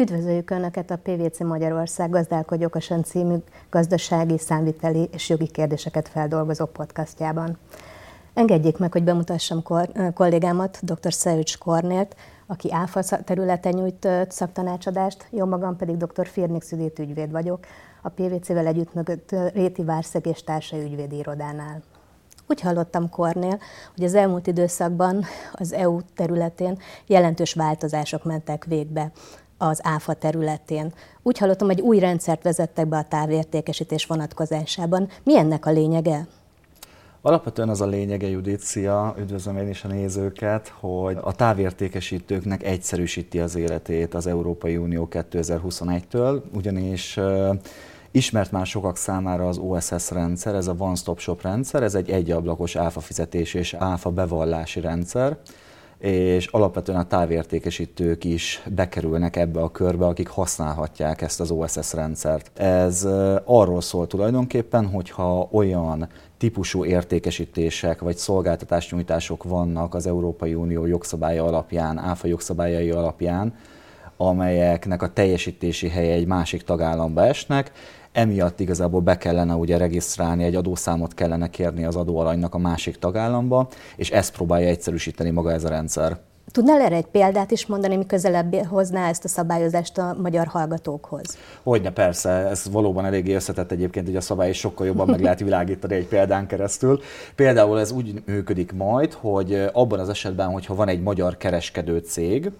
Üdvözöljük Önöket a PVC Magyarország Gazdálkodj Okosan című gazdasági, számviteli és jogi kérdéseket feldolgozó podcastjában. Engedjék meg, hogy bemutassam kollégámat, dr. Szeucs Kornélt, aki ÁFA területen nyújt szaktanácsadást, jó magam pedig dr. Firnix Üdét ügyvéd vagyok, a PVC-vel együttműködött Réti Várszeg és Társai ügyvédi irodánál. Úgy hallottam Kornél, hogy az elmúlt időszakban az EU területén jelentős változások mentek végbe az ÁFA területén. Úgy hallottam, hogy új rendszert vezettek be a távértékesítés vonatkozásában. Mi ennek a lényege? Alapvetően az a lényege, Judícia, üdvözlöm én is a nézőket, hogy a távértékesítőknek egyszerűsíti az életét az Európai Unió 2021-től, ugyanis Ismert már sokak számára az OSS rendszer, ez a One Stop Shop rendszer, ez egy egyablakos áfa fizetés és áfa bevallási rendszer, és alapvetően a távértékesítők is bekerülnek ebbe a körbe, akik használhatják ezt az OSS rendszert. Ez arról szól tulajdonképpen, hogyha olyan típusú értékesítések vagy szolgáltatásnyújtások vannak az Európai Unió jogszabálya alapján, áfa jogszabályai alapján, amelyeknek a teljesítési helye egy másik tagállamba esnek, emiatt igazából be kellene ugye regisztrálni, egy adószámot kellene kérni az adóalanynak a másik tagállamba, és ezt próbálja egyszerűsíteni maga ez a rendszer. Tudnál erre egy példát is mondani, mi közelebb hozná ezt a szabályozást a magyar hallgatókhoz? Hogyne, persze, ez valóban eléggé összetett egyébként, hogy a szabály is sokkal jobban meg lehet világítani egy példán keresztül. Például ez úgy működik majd, hogy abban az esetben, hogyha van egy magyar kereskedő cég,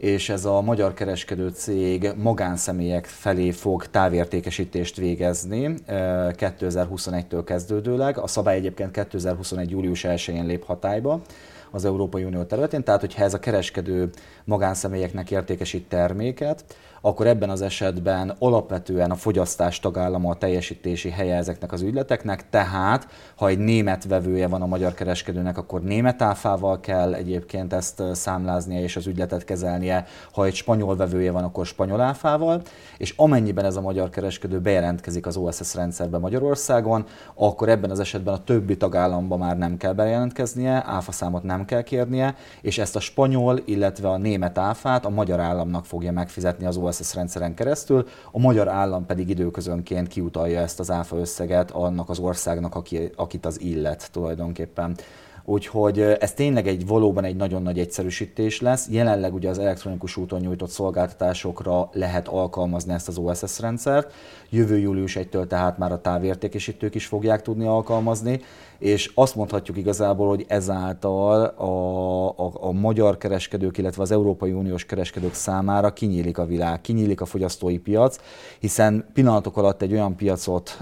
és ez a magyar kereskedő cég magánszemélyek felé fog távértékesítést végezni 2021-től kezdődőleg. A szabály egyébként 2021. július 1-én lép hatályba az Európai Unió területén, tehát hogyha ez a kereskedő magánszemélyeknek értékesít terméket, akkor ebben az esetben alapvetően a fogyasztás tagállama a teljesítési helye ezeknek az ügyleteknek, tehát ha egy német vevője van a magyar kereskedőnek, akkor német áfával kell egyébként ezt számláznia és az ügyletet kezelnie, ha egy spanyol vevője van, akkor spanyol áfával, és amennyiben ez a magyar kereskedő bejelentkezik az OSS rendszerbe Magyarországon, akkor ebben az esetben a többi tagállamban már nem kell bejelentkeznie, áfaszámot nem kell kérnie, és ezt a spanyol, illetve a német áfát a magyar államnak fogja megfizetni az OSS rendszeren keresztül, a magyar állam pedig időközönként kiutalja ezt az áfa összeget annak az országnak, aki, akit az illet tulajdonképpen. Úgyhogy ez tényleg egy valóban egy nagyon nagy egyszerűsítés lesz. Jelenleg ugye az elektronikus úton nyújtott szolgáltatásokra lehet alkalmazni ezt az OSS rendszert. Jövő július 1-től tehát már a távértékesítők is fogják tudni alkalmazni, és azt mondhatjuk igazából, hogy ezáltal a, a, a magyar kereskedők, illetve az Európai Uniós kereskedők számára kinyílik a világ, kinyílik a fogyasztói piac, hiszen pillanatok alatt egy olyan piacot,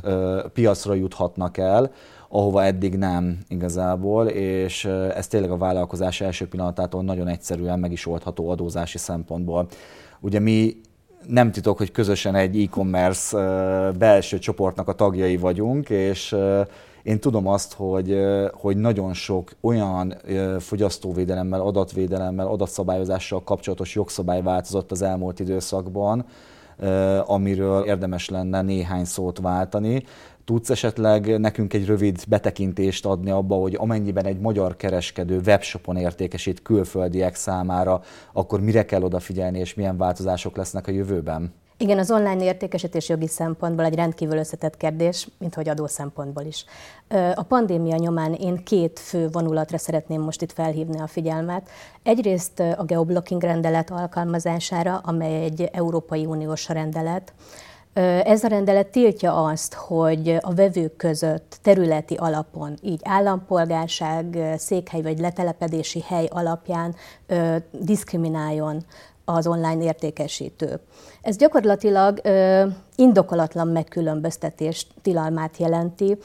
piacra juthatnak el, ahova eddig nem igazából, és ez tényleg a vállalkozás első pillanatától nagyon egyszerűen meg is oldható adózási szempontból. Ugye mi nem titok, hogy közösen egy e-commerce belső csoportnak a tagjai vagyunk, és én tudom azt, hogy, hogy nagyon sok olyan fogyasztóvédelemmel, adatvédelemmel, adatszabályozással kapcsolatos jogszabály változott az elmúlt időszakban, amiről érdemes lenne néhány szót váltani. Tudsz esetleg nekünk egy rövid betekintést adni abba, hogy amennyiben egy magyar kereskedő webshopon értékesít külföldiek számára, akkor mire kell odafigyelni, és milyen változások lesznek a jövőben? Igen, az online értékesítés jogi szempontból egy rendkívül összetett kérdés, mint hogy adó szempontból is. A pandémia nyomán én két fő vonulatra szeretném most itt felhívni a figyelmet. Egyrészt a geoblocking rendelet alkalmazására, amely egy Európai Uniós rendelet, ez a rendelet tiltja azt, hogy a vevők között területi alapon, így állampolgárság, székhely vagy letelepedési hely alapján diszkrimináljon az online értékesítő. Ez gyakorlatilag indokolatlan megkülönböztetés tilalmát jelenti,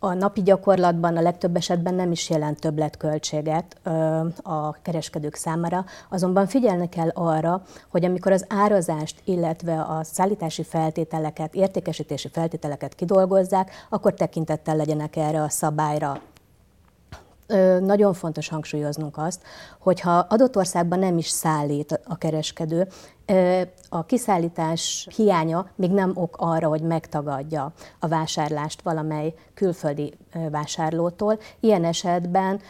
a napi gyakorlatban a legtöbb esetben nem is jelent többletköltséget a kereskedők számára, azonban figyelni kell arra, hogy amikor az árazást, illetve a szállítási feltételeket, értékesítési feltételeket kidolgozzák, akkor tekintettel legyenek erre a szabályra nagyon fontos hangsúlyoznunk azt, hogy ha adott országban nem is szállít a kereskedő, a kiszállítás hiánya még nem ok arra, hogy megtagadja a vásárlást valamely külföldi vásárlótól. Ilyen esetben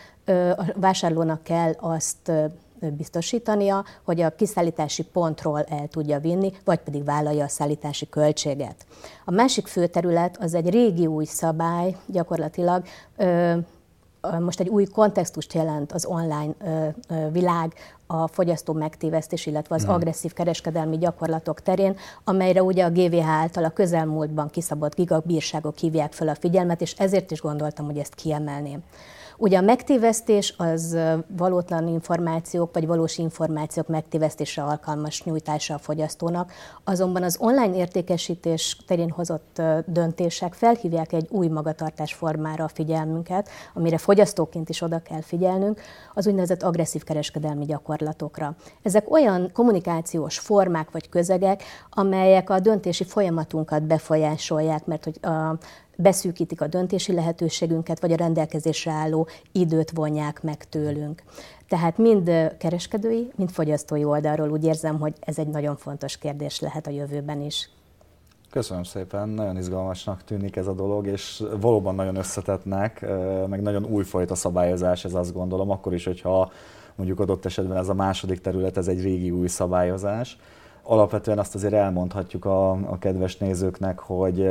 a vásárlónak kell azt biztosítania, hogy a kiszállítási pontról el tudja vinni, vagy pedig vállalja a szállítási költséget. A másik fő terület az egy régi új szabály, gyakorlatilag most egy új kontextust jelent az online világ, a fogyasztó megtévesztés, illetve az mm. agresszív kereskedelmi gyakorlatok terén, amelyre ugye a GVH által a közelmúltban kiszabott gigabírságok hívják fel a figyelmet, és ezért is gondoltam, hogy ezt kiemelném. Ugye a megtévesztés az valótlan információk vagy valós információk megtévesztésre alkalmas nyújtása a fogyasztónak, azonban az online értékesítés terén hozott döntések felhívják egy új magatartás formára a figyelmünket, amire fogyasztóként is oda kell figyelnünk, az úgynevezett agresszív kereskedelmi gyakorlatokra. Ezek olyan kommunikációs formák vagy közegek, amelyek a döntési folyamatunkat befolyásolják, mert hogy a beszűkítik a döntési lehetőségünket, vagy a rendelkezésre álló időt vonják meg tőlünk. Tehát mind kereskedői, mind fogyasztói oldalról úgy érzem, hogy ez egy nagyon fontos kérdés lehet a jövőben is. Köszönöm szépen, nagyon izgalmasnak tűnik ez a dolog, és valóban nagyon összetettnek, meg nagyon újfajta szabályozás, ez azt gondolom, akkor is, hogyha mondjuk adott esetben ez a második terület, ez egy régi új szabályozás alapvetően azt azért elmondhatjuk a, a kedves nézőknek, hogy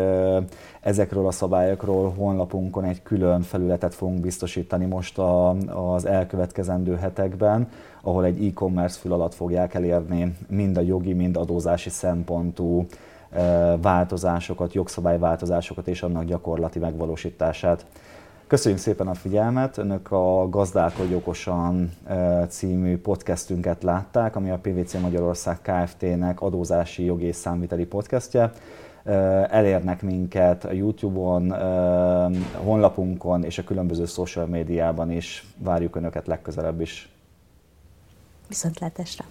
ezekről a szabályokról honlapunkon egy külön felületet fogunk biztosítani most a, az elkövetkezendő hetekben, ahol egy e-commerce fül alatt fogják elérni mind a jogi, mind adózási szempontú változásokat, jogszabályváltozásokat és annak gyakorlati megvalósítását. Köszönjük szépen a figyelmet! Önök a Gazdálkodj okosan című podcastünket látták, ami a PVC Magyarország Kft-nek adózási jogi és számviteli podcastje. Elérnek minket a YouTube-on, honlapunkon és a különböző social médiában is. Várjuk Önöket legközelebb is. Viszontlátásra!